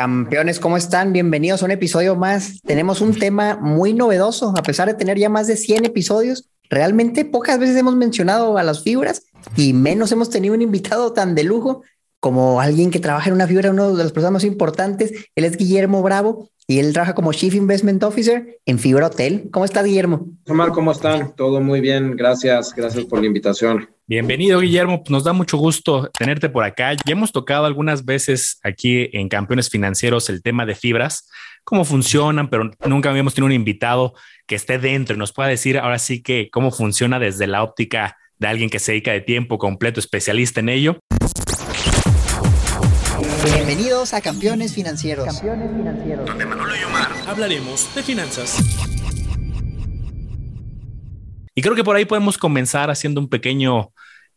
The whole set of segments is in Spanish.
Campeones, ¿cómo están? Bienvenidos a un episodio más. Tenemos un tema muy novedoso, a pesar de tener ya más de 100 episodios. Realmente pocas veces hemos mencionado a las fibras y menos hemos tenido un invitado tan de lujo como alguien que trabaja en una fibra, uno de los personas más importantes. Él es Guillermo Bravo y él trabaja como Chief Investment Officer en Fibra Hotel. ¿Cómo estás, Guillermo? Omar, ¿cómo están? Todo muy bien, gracias, gracias por la invitación. Bienvenido, Guillermo. Nos da mucho gusto tenerte por acá. Ya hemos tocado algunas veces aquí en Campeones Financieros el tema de fibras, cómo funcionan, pero nunca habíamos tenido un invitado que esté dentro y nos pueda decir ahora sí que cómo funciona desde la óptica de alguien que se dedica de tiempo completo, especialista en ello. Bienvenidos a Campeones Financieros. Campeones Financieros. Donde Manolo y Omar hablaremos de finanzas. Y creo que por ahí podemos comenzar haciendo un pequeño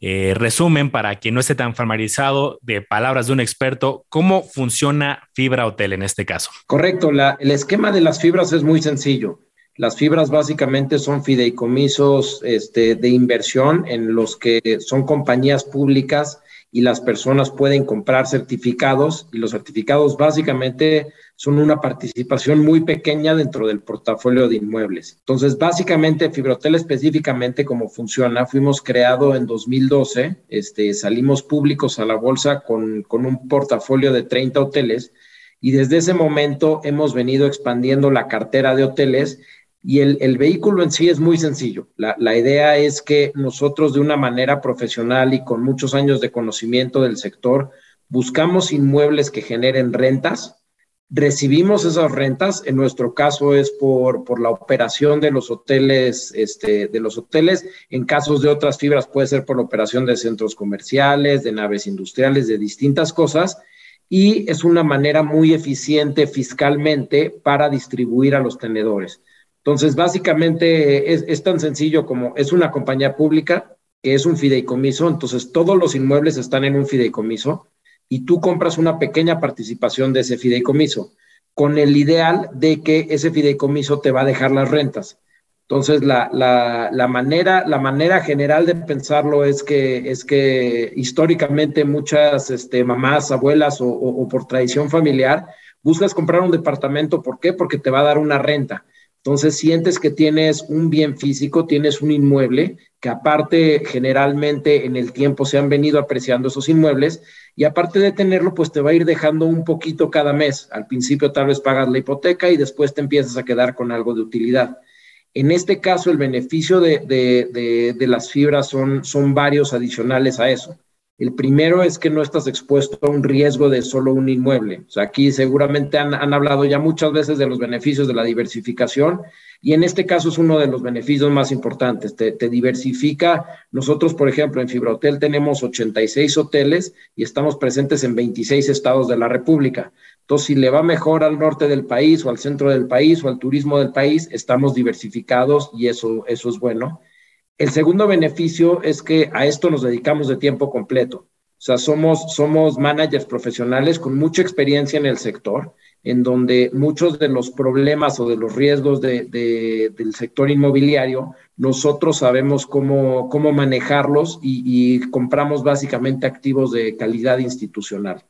eh, resumen para quien no esté tan familiarizado de palabras de un experto, ¿cómo funciona Fibra Hotel en este caso? Correcto, el esquema de las fibras es muy sencillo. Las fibras básicamente son fideicomisos este, de inversión en los que son compañías públicas y las personas pueden comprar certificados y los certificados básicamente son una participación muy pequeña dentro del portafolio de inmuebles. Entonces, básicamente, Fibrotel específicamente como funciona, fuimos creado en 2012, este, salimos públicos a la bolsa con, con un portafolio de 30 hoteles y desde ese momento hemos venido expandiendo la cartera de hoteles y el, vehículo en sí es muy sencillo. La, la, idea es que nosotros de una manera profesional y con muchos años de conocimiento del sector, buscamos inmuebles que generen rentas, recibimos esas rentas, en nuestro caso es por, por la operación de los hoteles, este, de los hoteles, en casos de otras fibras puede ser por la operación de centros comerciales, de naves industriales, de distintas cosas, y es una manera muy eficiente fiscalmente para distribuir a los tenedores. Entonces, básicamente es, tan sencillo como es una compañía pública que es un fideicomiso, entonces todos los inmuebles están en un fideicomiso y tú compras una pequeña participación de ese fideicomiso, con el ideal de que ese fideicomiso te va a dejar las rentas. Entonces, la, manera, la manera general de pensarlo es que, es que históricamente muchas este, mamás, abuelas o, o por tradición familiar buscas comprar un departamento. ¿Por qué? Porque te va a dar una renta. Entonces sientes que tienes un bien físico, tienes un inmueble, que aparte generalmente en el tiempo se han venido apreciando esos inmuebles y aparte de tenerlo, pues te va a ir dejando un poquito cada mes. Al principio tal vez pagas la hipoteca y después te empiezas a quedar con algo de utilidad. En este caso, el beneficio de, las fibras son, son varios adicionales a eso. El primero es que no estás expuesto a un riesgo de solo un inmueble. O sea, aquí seguramente han, hablado ya muchas veces de los beneficios de la diversificación y en este caso es uno de los beneficios más importantes. Te, diversifica. Nosotros, por ejemplo, en Fibrotel tenemos 86 hoteles y estamos presentes en 26 estados de la República. Entonces, si le va mejor al norte del país o al centro del país o al turismo del país, estamos diversificados y eso, eso es bueno. El segundo beneficio es que a esto nos dedicamos de tiempo completo. O sea, somos, somos managers profesionales con mucha experiencia en el sector, en donde muchos de los problemas o de los riesgos de, del sector inmobiliario, nosotros sabemos cómo, cómo manejarlos y, compramos básicamente activos de calidad institucional.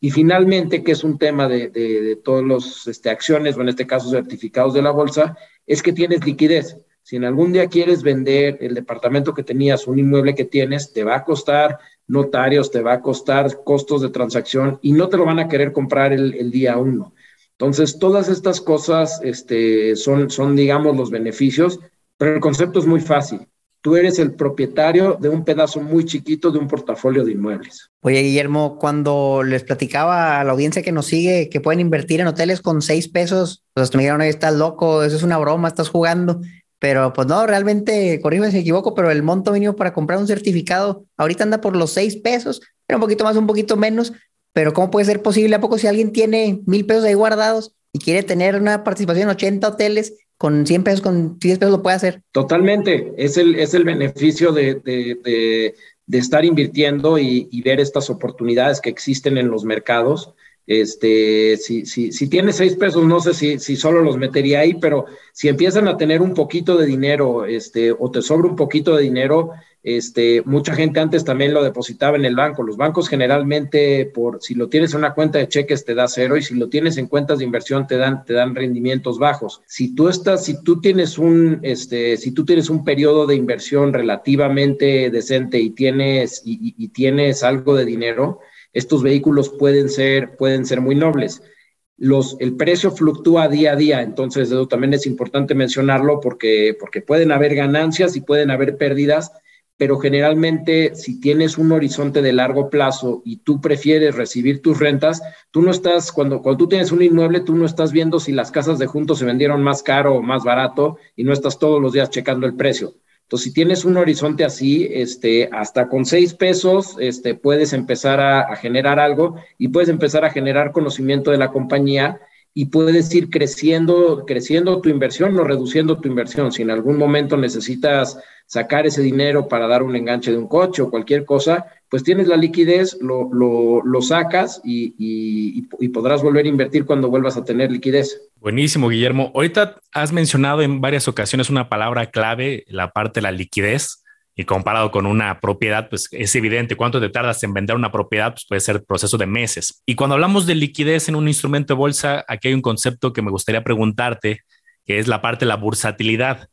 Y finalmente, que es un tema de, de, todos los este, acciones, o en este caso certificados de la bolsa, es que tienes liquidez. Si en algún día quieres vender el departamento que tenías, un inmueble que tienes, te va a costar notarios, te va a costar costos de transacción y no te lo van a querer comprar el, día uno. Entonces, todas estas cosas este, son, son, digamos, los beneficios, pero el concepto es muy fácil. Tú eres el propietario de un pedazo muy chiquito de un portafolio de inmuebles. Oye, Guillermo, cuando les platicaba a la audiencia que nos sigue que pueden invertir en hoteles con seis pesos, pues me dijeron, estás loco, eso es una broma, estás jugando. Pero pues no, realmente, corrígeme si me equivoco, pero el monto mínimo para comprar un certificado ahorita anda por los seis pesos, era un poquito más, un poquito menos. Pero ¿cómo puede ser posible? ¿A poco si alguien tiene mil pesos ahí guardados y quiere tener una participación en 80 hoteles con 100 pesos, con 10 pesos lo puede hacer? Totalmente. Es el, es el beneficio de, de, de, estar invirtiendo y, y ver estas oportunidades que existen en los mercados Este, si, si, si tienes seis pesos, no sé si, si solo los metería ahí, pero si empiezan a tener un poquito de dinero, este, o te sobra un poquito de dinero, este, mucha gente antes también lo depositaba en el banco. Los bancos generalmente, por si lo tienes en una cuenta de cheques, te da cero y si lo tienes en cuentas de inversión, te dan, te dan rendimientos bajos. Si tú estás, si tú tienes un, este, si tú tienes un periodo de inversión relativamente decente y tienes, y, tienes algo de dinero, estos vehículos pueden ser, pueden ser muy nobles. El precio fluctúa día a día, entonces eso también es importante mencionarlo porque, porque pueden haber ganancias y pueden haber pérdidas pero generalmente si tienes un horizonte de largo plazo y tú prefieres recibir tus rentas, tú no estás, cuando, cuando tú tienes un inmueble, tú no estás viendo si las casas de juntos se vendieron más caro o más barato y no estás todos los días checando el precio. Entonces, si tienes un horizonte así, este, hasta con seis pesos, este, puedes empezar a, generar algo y puedes empezar a generar conocimiento de la compañía y puedes ir creciendo, creciendo tu inversión o reduciendo tu inversión. Si en algún momento necesitas sacar ese dinero para dar un enganche de un coche o cualquier cosa, pues tienes la liquidez, lo, lo, sacas y, y, podrás volver a invertir cuando vuelvas a tener liquidez. Buenísimo, Guillermo. Ahorita has mencionado en varias ocasiones una palabra clave, la parte de la liquidez. Y comparado con una propiedad, pues es evidente cuánto te tardas en vender una propiedad, pues puede ser proceso de meses. Y cuando hablamos de liquidez en un instrumento de bolsa, aquí hay un concepto que me gustaría preguntarte, que es la parte de la bursatilidad.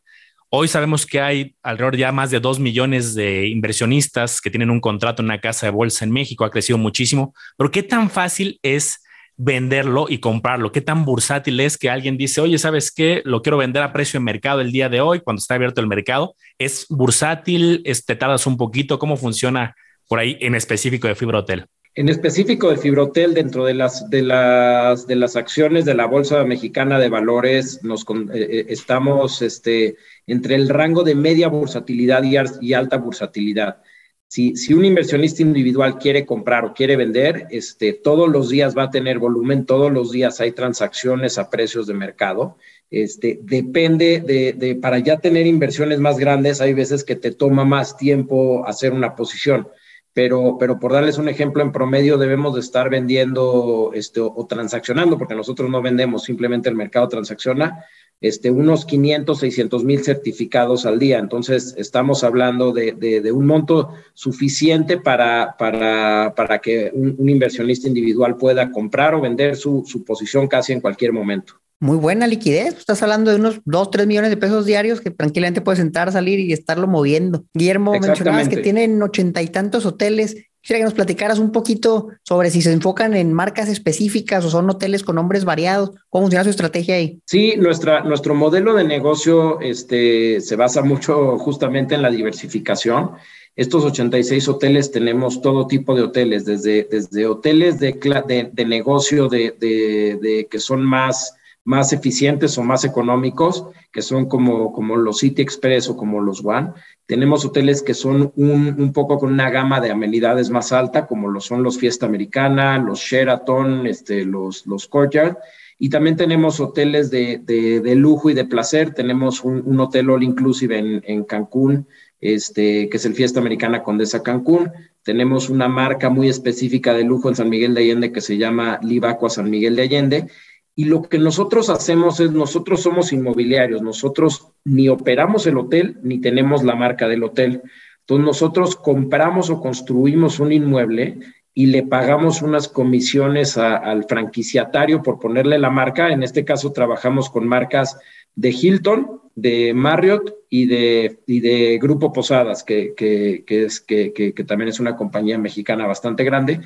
Hoy sabemos que hay alrededor ya más de dos millones de inversionistas que tienen un contrato en una casa de bolsa en México, ha crecido muchísimo, pero ¿qué tan fácil es venderlo y comprarlo? ¿Qué tan bursátil es que alguien dice, oye, ¿sabes qué? Lo quiero vender a precio de mercado el día de hoy, cuando está abierto el mercado. ¿Es bursátil? ¿Te tardas un poquito? ¿Cómo funciona por ahí en específico de Fibra Hotel? En específico de Fibrotel, dentro de las, de las, de las acciones de la Bolsa Mexicana de Valores, nos, eh, eh, estamos este, entre el rango de media bursatilidad y, alta bursatilidad. Si, si, un inversionista individual quiere comprar o quiere vender, este, todos los días va a tener volumen, todos los días hay transacciones a precios de mercado. Este, depende de, de, para ya tener inversiones más grandes, hay veces que te toma más tiempo hacer una posición pero, pero por darles un ejemplo, en promedio debemos de estar vendiendo este, o, transaccionando, porque nosotros no vendemos, simplemente el mercado transacciona, este, unos 500, 600 mil certificados al día. Entonces, estamos hablando de, de, un monto suficiente para, para, para que un, un, inversionista individual pueda comprar o vender su, su posición casi en cualquier momento muy buena liquidez. Estás hablando de unos 2, 3 millones de pesos diarios que tranquilamente puedes sentar, salir y estarlo moviendo. Guillermo, mencionabas que tienen ochenta y tantos hoteles. Quisiera que nos platicaras un poquito sobre si se enfocan en marcas específicas o son hoteles con nombres variados. ¿Cómo funciona su estrategia ahí? Sí, nuestra, nuestro modelo de negocio este, se basa mucho justamente en la diversificación. Estos 86 hoteles tenemos todo tipo de hoteles, desde, desde hoteles de, de, de negocio de, de, que son más más eficientes o más económicos, que son como, como los City Express o como los One. Tenemos hoteles que son un, un, poco con una gama de amenidades más alta, como lo son los Fiesta Americana, los Sheraton, este, los, los Courtyard. Y también tenemos hoteles de, de, de lujo y de placer. Tenemos un, un hotel all inclusive en, en Cancún, este, que es el Fiesta Americana Condesa Cancún. Tenemos una marca muy específica de lujo en San Miguel de Allende que se llama Livacua San Miguel de Allende y lo que nosotros hacemos es, nosotros somos inmobiliarios, nosotros ni operamos el hotel ni tenemos la marca del hotel. Entonces nosotros compramos o construimos un inmueble y le pagamos unas comisiones al franquiciatario por ponerle la marca. En este caso trabajamos con marcas de Hilton, de Marriott y de, y de Grupo Posadas, que, que, que también es una compañía mexicana bastante grande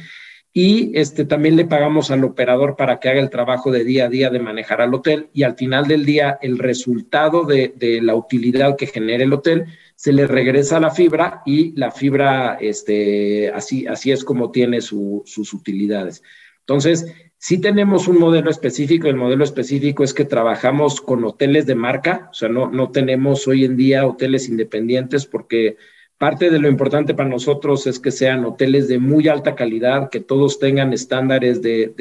y este, también le pagamos al operador para que haga el trabajo de día a día de manejar al hotel y al final del día el resultado de, la utilidad que genere el hotel se le regresa a la fibra y la fibra, este, así, así es como tiene sus utilidades. Entonces, sí tenemos un modelo específico, el modelo específico es que trabajamos con hoteles de marca, o sea, no, no tenemos hoy en día hoteles independientes porque Parte de lo importante para nosotros es que sean hoteles de muy alta calidad, que todos tengan estándares de,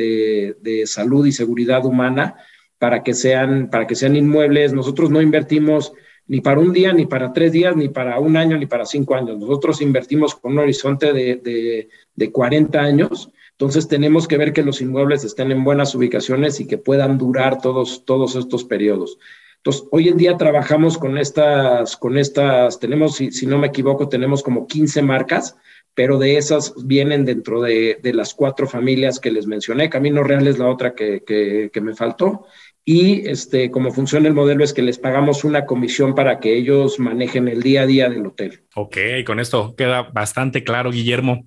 de, salud y seguridad humana para que, sean, para que sean inmuebles. Nosotros no invertimos ni para un día, ni para tres días, ni para un año, ni para cinco años. Nosotros invertimos con un horizonte de, de, de 40 años Entonces tenemos que ver que los inmuebles estén en buenas ubicaciones y que puedan durar todos, todos estos periodos. Entonces, hoy en día trabajamos con estas, con estas, tenemos, si, no me equivoco, tenemos como 15 marcas, pero de esas vienen dentro de, las cuatro familias que les mencioné. Camino Real es la otra que, me faltó. Y este, como funciona el modelo es que les pagamos una comisión para que ellos manejen el día a día del hotel. Ok, con esto queda bastante claro, Guillermo.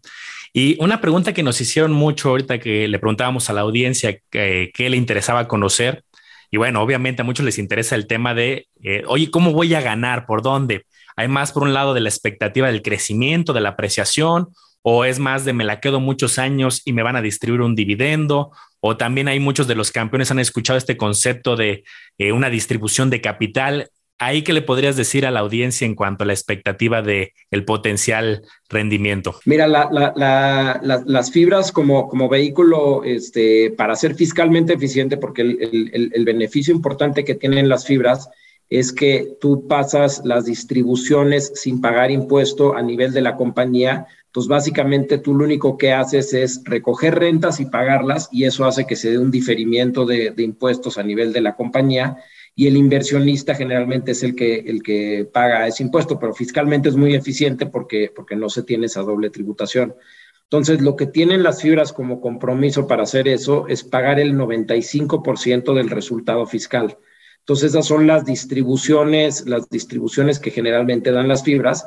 Y una pregunta que nos hicieron mucho ahorita que le preguntábamos a la audiencia qué le interesaba conocer. Y bueno, obviamente a muchos les interesa el tema de, eh, oye, ¿cómo voy a ganar? ¿Por dónde? Hay más por un lado de la expectativa del crecimiento, de la apreciación, o es más de me la quedo muchos años y me van a distribuir un dividendo, o también hay muchos de los campeones han escuchado este concepto de eh, una distribución de capital ahí qué le podrías decir a la audiencia en cuanto a la expectativa de el potencial rendimiento. Mira, las fibras como, vehículo este, para ser fiscalmente eficiente, porque el, beneficio importante que tienen las fibras es que tú pasas las distribuciones sin pagar impuesto a nivel de la compañía. Entonces, básicamente tú lo único que haces es recoger rentas y pagarlas y eso hace que se dé un diferimiento de impuestos a nivel de la compañía y el inversionista generalmente es el que, el que paga ese impuesto, pero fiscalmente es muy eficiente porque, porque no se tiene esa doble tributación. Entonces, lo que tienen las fibras como compromiso para hacer eso es pagar el 95% del resultado fiscal. Entonces, esas son las distribuciones, las distribuciones que generalmente dan las fibras.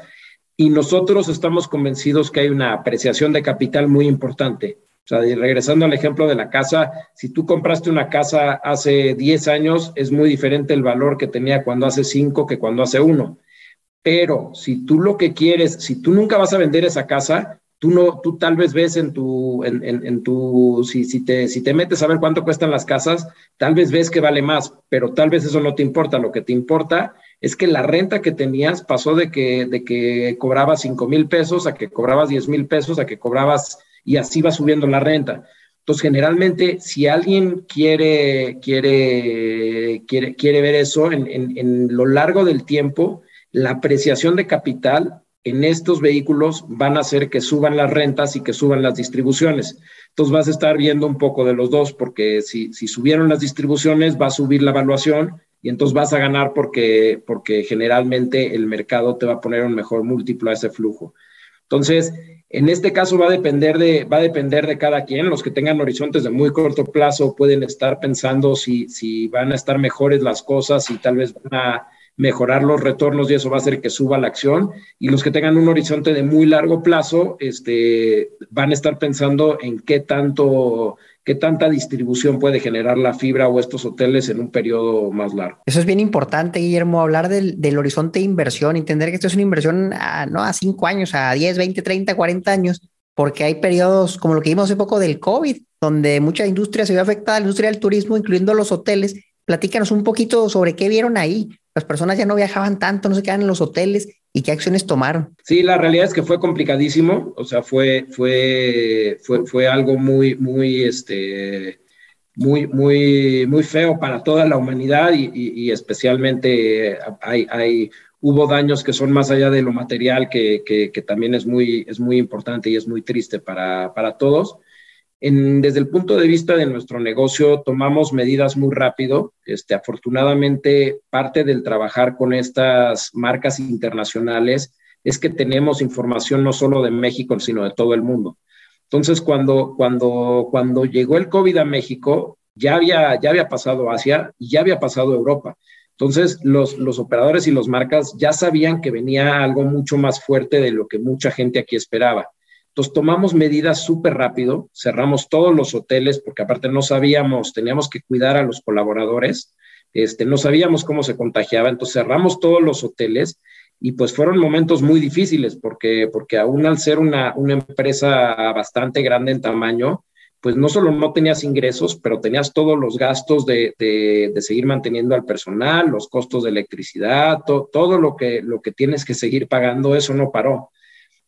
Y nosotros estamos convencidos que hay una apreciación de capital muy importante. O sea, regresando al ejemplo de la casa, si tú compraste una casa hace 10 años, es muy diferente el valor que tenía cuando hace 5 que cuando hace 1. Pero si tú lo que quieres, si tú nunca vas a vender esa casa, tú no, tú tal vez ves en tu, en, en, en tu, si, si, te, si te metes a ver cuánto cuestan las casas, tal vez ves que vale más, pero tal vez eso no te importa. Lo que te importa es que la renta que tenías pasó de que, de que cobrabas 5 mil pesos a que cobrabas 10 mil pesos, a que cobrabas y así va subiendo la renta. Entonces, generalmente, si alguien quiere, quiere, quiere, quiere ver eso en, en, lo largo del tiempo, la apreciación de capital en estos vehículos van a hacer que suban las rentas y que suban las distribuciones. Entonces vas a estar viendo un poco de los dos, porque si, si subieron las distribuciones, va a subir la evaluación y entonces vas a ganar porque, porque generalmente el mercado te va a poner un mejor múltiplo a ese flujo. Entonces, en este caso va a depender de, va a depender de cada quien. Los que tengan horizontes de muy corto plazo pueden estar pensando si, si van a estar mejores las cosas y tal vez van a mejorar los retornos y eso va a hacer que suba la acción. Y los que tengan un horizonte de muy largo plazo, este, van a estar pensando en qué tanto, qué tanta distribución puede generar la fibra o estos hoteles en un periodo más largo. Eso es bien importante, Guillermo, hablar del, horizonte de inversión, entender que esto es una inversión no a cinco años, a 10, 20, 30, 40 años, porque hay periodos como lo que vimos hace poco del COVID, donde mucha industria se vio afectada, la industria del turismo, incluyendo los hoteles. Platícanos un poquito sobre qué vieron ahí, las personas ya no viajaban tanto, no se quedaban en los hoteles y qué acciones tomaron. Sí, la realidad es que fue complicadísimo, o sea, fue, fue, fue, fue algo muy, muy, este, muy, muy, muy feo para toda la humanidad y, y, especialmente hay, hay, hubo daños que son más allá de lo material, que, que, que también es muy, es muy importante y es muy triste para, para todos. En, desde el punto de vista de nuestro negocio, tomamos medidas muy rápido. Este, afortunadamente, parte del trabajar con estas marcas internacionales es que tenemos información no solo de México, sino de todo el mundo. Entonces, cuando, cuando, cuando llegó el COVID a México, ya había, ya había pasado Asia y ya había pasado Europa. Entonces, los, los operadores y las marcas ya sabían que venía algo mucho más fuerte de lo que mucha gente aquí esperaba. Entonces tomamos medidas súper rápido, cerramos todos los hoteles porque aparte no sabíamos, teníamos que cuidar a los colaboradores, este, no sabíamos cómo se contagiaba, entonces cerramos todos los hoteles y pues fueron momentos muy difíciles porque, porque aún al ser una, una empresa bastante grande en tamaño, pues no solo no tenías ingresos, pero tenías todos los gastos de, de, de seguir manteniendo al personal, los costos de electricidad, to, todo lo que, lo que tienes que seguir pagando, eso no paró.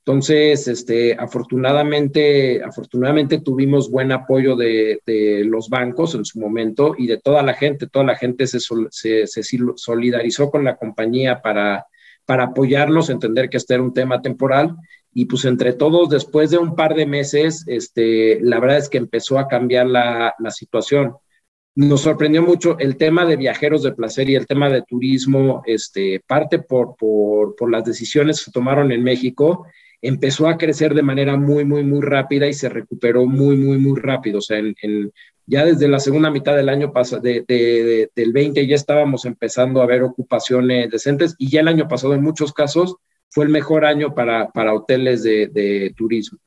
Entonces, este, afortunadamente, afortunadamente tuvimos buen apoyo de, de, los bancos en su momento y de toda la gente. Toda la gente se, se, se solidarizó con la compañía para, para apoyarnos, entender que este era un tema temporal y pues entre todos, después de un par de meses, este, la verdad es que empezó a cambiar la, la situación. Nos sorprendió mucho el tema de viajeros de placer y el tema de turismo, este, parte por, por, por las decisiones que tomaron en México, empezó a crecer de manera muy, muy, muy rápida y se recuperó muy, muy, muy rápido. O sea, en, ya desde la segunda mitad del año pasado, de, de, del 20, ya estábamos empezando a ver ocupaciones decentes y ya el año pasado en muchos casos fue el mejor año para, para hoteles de, turismo.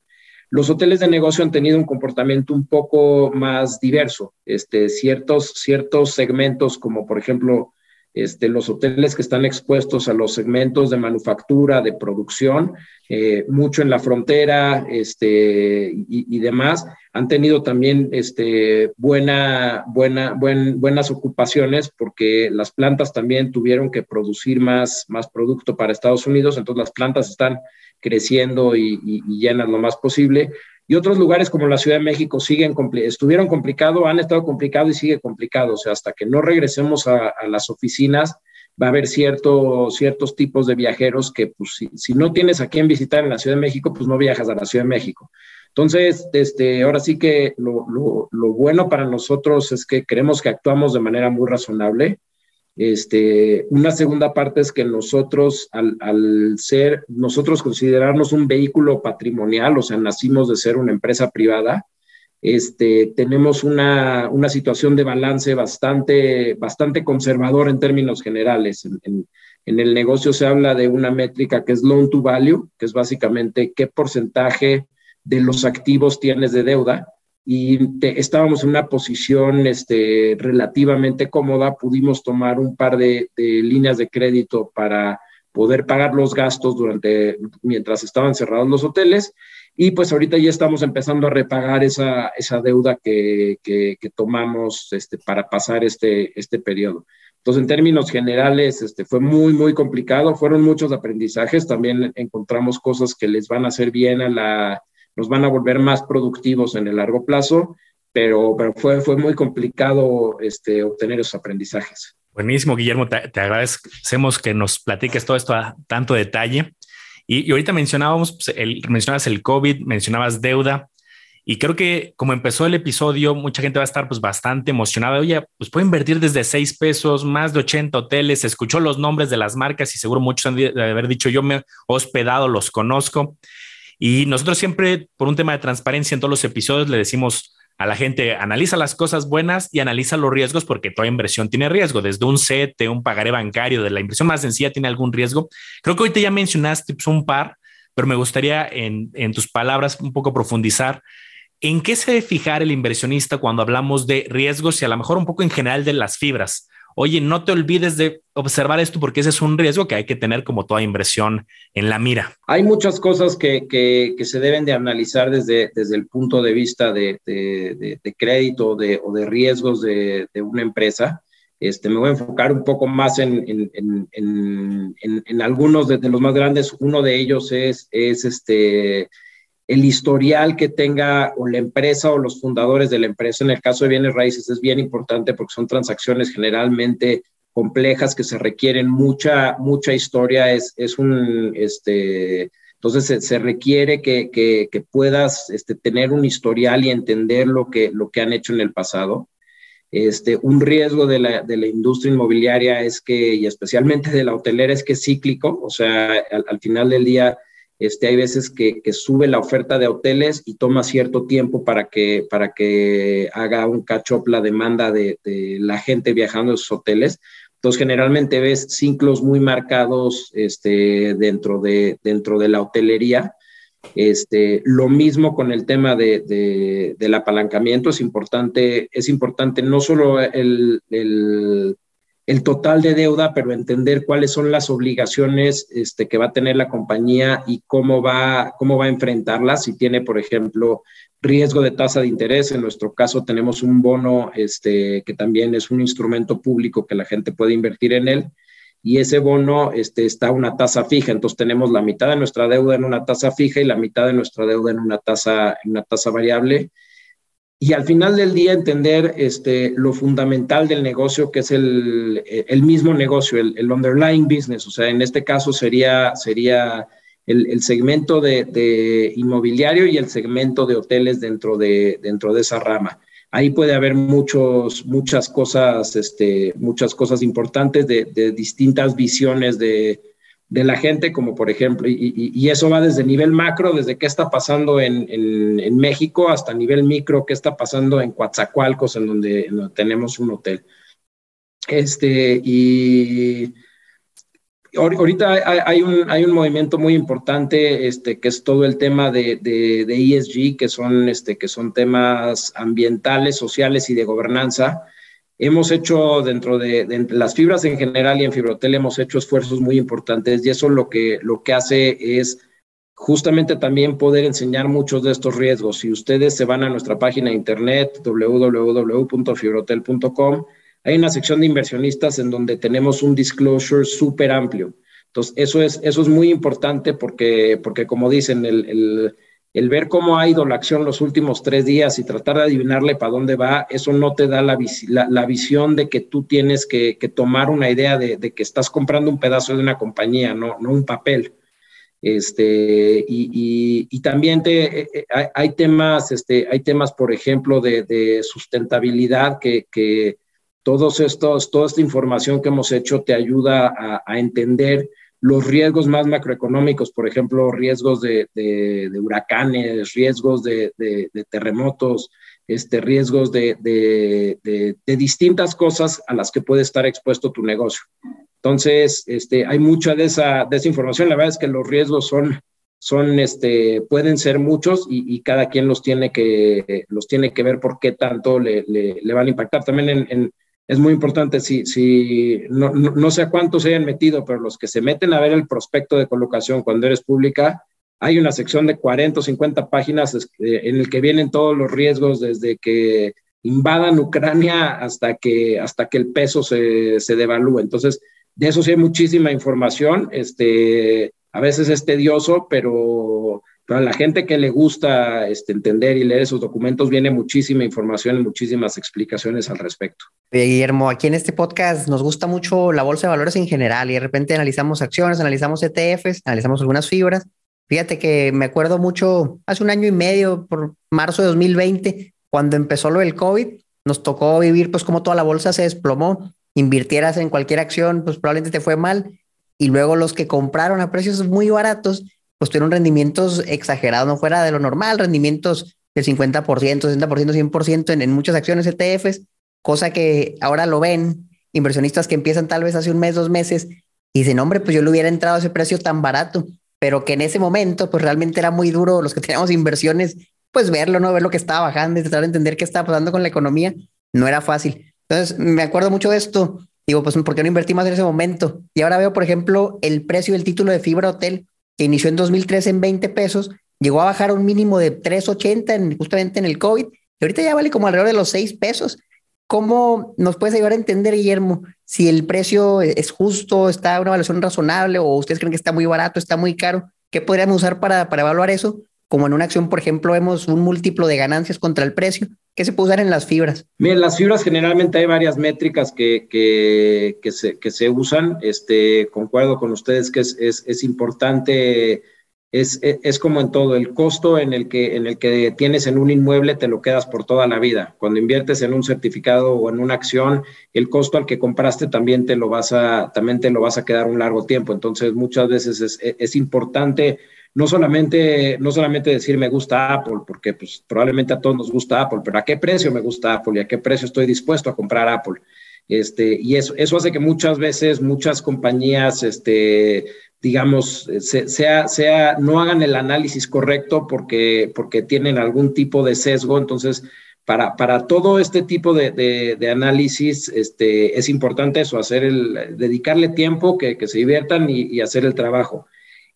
Los hoteles de negocio han tenido un comportamiento un poco más diverso. Este, ciertos, ciertos segmentos, como por ejemplo este, los hoteles que están expuestos a los segmentos de manufactura, de producción, eh, mucho en la frontera este, y, demás, han tenido también este, buena, buena, buenas ocupaciones porque las plantas también tuvieron que producir más, más producto para Estados Unidos, entonces las plantas están creciendo y, y llenan lo más posible y otros lugares como la Ciudad de México siguen estuvieron complicados, han estado complicados y sigue complicado. O sea, hasta que no regresemos a, las oficinas, va a haber cierto, ciertos tipos de viajeros que, pues, si, no tienes a quién visitar en la Ciudad de México, pues no viajas a la Ciudad de México. Entonces, este, ahora sí que lo, lo, lo bueno para nosotros es que creemos que actuamos de manera muy razonable este, una segunda parte es que nosotros, al, ser, nosotros considerarnos un vehículo patrimonial, o sea, nacimos de ser una empresa privada, este, tenemos una, situación de balance bastante, bastante conservador en términos generales. En, en, el negocio se habla de una métrica que es loan to value, que es básicamente qué porcentaje de los activos tienes de deuda y estábamos en una posición este, relativamente cómoda, pudimos tomar un par de, líneas de crédito para poder pagar los gastos durante, mientras estaban cerrados los hoteles, y pues ahorita ya estamos empezando a repagar esa, esa deuda que, que, tomamos este, para pasar este, este periodo. Entonces, en términos generales, este, fue muy, muy complicado, fueron muchos aprendizajes, también encontramos cosas que les van a hacer bien a la, nos van a volver más productivos en el largo plazo, pero, pero fue, fue muy complicado este, obtener esos aprendizajes. Buenísimo, Guillermo, te, agradecemos que nos platiques todo esto a tanto detalle. Y, ahorita mencionábamos, pues, el, mencionabas el COVID, mencionabas deuda, y creo que como empezó el episodio, mucha gente va a estar pues bastante emocionada. Oye, pues puede invertir desde seis pesos, más de 80 hoteles, escuchó los nombres de las marcas y seguro muchos han de haber dicho, yo me he hospedado, los conozco. Y nosotros siempre, por un tema de transparencia en todos los episodios, le decimos a la gente, analiza las cosas buenas y analiza los riesgos porque toda inversión tiene riesgo, desde un CETE, un pagaré bancario, de la inversión más sencilla tiene algún riesgo. Creo que ahorita ya mencionaste pues, un par, pero me gustaría en, en tus palabras un poco profundizar. ¿En qué se debe fijar el inversionista cuando hablamos de riesgos y a lo mejor un poco en general de las fibras? Oye, no te olvides de observar esto porque ese es un riesgo que hay que tener como toda inversión en la mira. Hay muchas cosas que, que, se deben de analizar desde, desde el punto de vista de, de, de crédito de, o de riesgos de, una empresa. Este, me voy a enfocar un poco más en, en, en, en algunos de, los más grandes. Uno de ellos es, es este, el historial que tenga la empresa o los fundadores de la empresa. En el caso de bienes raíces es bien importante porque son transacciones generalmente complejas que se requieren mucha, mucha historia. Es, es un, este, entonces se, requiere que, que, puedas este, tener un historial y entender lo que, lo que han hecho en el pasado. Este, un riesgo de la, de la, industria inmobiliaria es que, y especialmente de la hotelera, es que es cíclico, o sea, al final del día este, hay veces que, sube la oferta de hoteles y toma cierto tiempo para que, para que haga un catch up la demanda de, la gente viajando a esos hoteles. Entonces, generalmente ves ciclos muy marcados este, dentro, de, dentro de la hotelería. Este, lo mismo con el tema de, del apalancamiento, es importante, es importante no solo el el total de deuda, pero entender cuáles son las obligaciones este, que va a tener la compañía y cómo va, cómo va a enfrentarlas. Si tiene, por ejemplo, riesgo de tasa de interés, en nuestro caso tenemos un bono este, que también es un instrumento público que la gente puede invertir en él y ese bono este, está a una tasa fija. Entonces tenemos la mitad de nuestra deuda en una tasa fija y la mitad de nuestra deuda en una tasa, en una tasa variable y al final del día entender este, lo fundamental del negocio, que es el, el mismo negocio, el, underlying business. O sea, en este caso sería, sería el, segmento de, inmobiliario y el segmento de hoteles dentro de, dentro de esa rama. Ahí puede haber muchos, muchas cosas, este, muchas cosas importantes de, distintas visiones de, la gente, como por ejemplo, y, eso va desde nivel macro, desde qué está pasando en, en, México, hasta nivel micro, qué está pasando en Coatzacoalcos, en donde, en donde tenemos un hotel. Este, y Ahorita hay un, hay un movimiento muy importante este, que es todo el tema de, de, ESG, que son, este, que son temas ambientales, sociales y de gobernanza. Hemos hecho dentro de, las fibras en general y en Fibrotel hemos hecho esfuerzos muy importantes y eso lo que, lo que hace es justamente también poder enseñar muchos de estos riesgos. Si ustedes se van a nuestra página de internet www.fibrotel.com, hay una sección de inversionistas en donde tenemos un disclosure súper amplio. Entonces, eso es, eso es muy importante porque, porque como dicen, el, el, ver cómo ha ido la acción los últimos tres días y tratar de adivinarle para dónde va, eso no te da la, visión de que tú tienes que, tomar una idea de, que estás comprando un pedazo de una compañía, no, un papel. Este, y, también te, eh, eh, hay, temas, este, hay temas, por ejemplo, de, sustentabilidad que, que todos estos, toda esta información que hemos hecho te ayuda a, entender los riesgos más macroeconómicos, por ejemplo, riesgos de, huracanes, riesgos de, terremotos, este, riesgos de, distintas cosas a las que puede estar expuesto tu negocio. Entonces, este, hay mucha de esa, información. La verdad es que los riesgos son, son este, pueden ser muchos y, cada quien los tiene que, los tiene que ver por qué tanto le, le, van a impactar. También en es muy importante, si, si no, no, sé a cuántos se hayan metido, pero los que se meten a ver el prospecto de colocación cuando eres pública, hay una sección de 40 o 50 páginas eh, en el que vienen todos los riesgos desde que invadan Ucrania hasta que, hasta que el peso se, se devalúe. Entonces, de eso sí hay muchísima información. Este, a veces es tedioso, pero para la gente que le gusta este, entender y leer esos documentos, viene muchísima información y muchísimas explicaciones al respecto. Guillermo, aquí en este podcast nos gusta mucho la bolsa de valores en general y de repente analizamos acciones, analizamos ETFs, analizamos algunas fibras. Fíjate que me acuerdo mucho hace un año y medio, por marzo de 2020, cuando empezó lo del COVID, nos tocó vivir pues como toda la bolsa se desplomó, invirtieras en cualquier acción, pues probablemente te fue mal y luego los que compraron a precios muy baratos pues tuvieron rendimientos exagerados, no fuera de lo normal, rendimientos del 50%, 60%, 100% en, en muchas acciones ETFs, cosa que ahora lo ven inversionistas que empiezan tal vez hace un mes, dos meses, y dicen, hombre, pues yo le hubiera entrado a ese precio tan barato, pero que en ese momento, pues realmente era muy duro los que teníamos inversiones, pues verlo, ¿no? Ver lo que estaba bajando y tratar de entender qué estaba pasando con la economía, no era fácil. Entonces, me acuerdo mucho de esto. Digo, pues, ¿por qué no invertí más en ese momento? Y ahora veo, por ejemplo, el precio del título de fibra hotel que inició en 2003 en 20 pesos, llegó a bajar a un mínimo de 3.80 en, justamente en el COVID, y ahorita ya vale como alrededor de los 6 pesos. ¿Cómo nos puedes ayudar a entender, Guillermo, si el precio es justo, está a una evaluación razonable o ustedes creen que está muy barato, está muy caro? ¿Qué podríamos usar para, para evaluar eso? Como en una acción, por ejemplo, vemos un múltiplo de ganancias contra el precio. ¿Qué se puede usar en las fibras? Bien, las fibras generalmente hay varias métricas que, que, se, que se, usan. Este, concuerdo con ustedes que es, es, importante, es, es, como en todo, el costo en el, que, en el que tienes en un inmueble te lo quedas por toda la vida. Cuando inviertes en un certificado o en una acción, el costo al que compraste también te lo vas a, también te lo vas a quedar un largo tiempo. Entonces, muchas veces es, es importante no solamente, no solamente decir me gusta Apple, porque pues probablemente a todos nos gusta Apple, pero a qué precio me gusta Apple y a qué precio estoy dispuesto a comprar Apple. Este, y eso, eso hace que muchas veces muchas compañías, este, digamos, sea, sea, no hagan el análisis correcto porque, porque tienen algún tipo de sesgo. Entonces, para, para todo este tipo de, de, análisis, este, es importante eso, hacer el, dedicarle tiempo, que, que se diviertan y, y hacer el trabajo.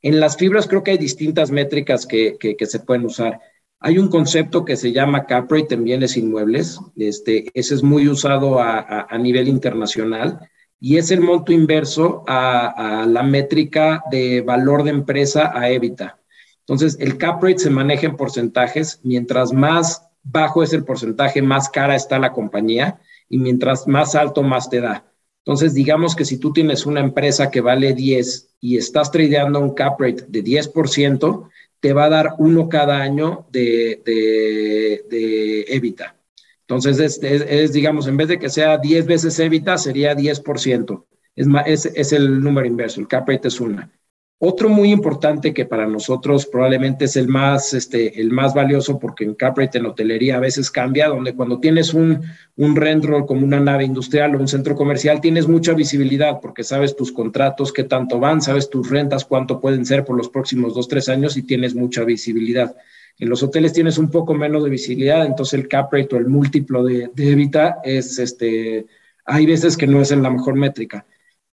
En las fibras creo que hay distintas métricas que, se pueden usar. Hay un concepto que se llama cap rate en bienes inmuebles. Este, ese es muy usado a, nivel internacional y es el monto inverso a, la métrica de valor de empresa a EBITDA. Entonces, el cap rate se maneja en porcentajes. Mientras más bajo es el porcentaje, más cara está la compañía y mientras más alto, más te da. Entonces, digamos que si tú tienes una empresa que vale 10 y estás tradeando un cap rate de 10%, te va a dar uno cada año de, de, de. Entonces, es, es, digamos, en vez de que sea 10 veces evita, sería 10%. Es, es, es el número inverso, el cap rate es una. Otro muy importante que para nosotros probablemente es el más, este, el más valioso porque en cap rate en hotelería a veces cambia, donde cuando tienes un, un como una nave industrial o un centro comercial tienes mucha visibilidad porque sabes tus contratos, qué tanto van, sabes tus rentas, cuánto pueden ser por los próximos dos, tres años y tienes mucha visibilidad. En los hoteles tienes un poco menos de visibilidad, entonces el cap rate o el múltiplo de, de es, este, hay veces que no es en la mejor métrica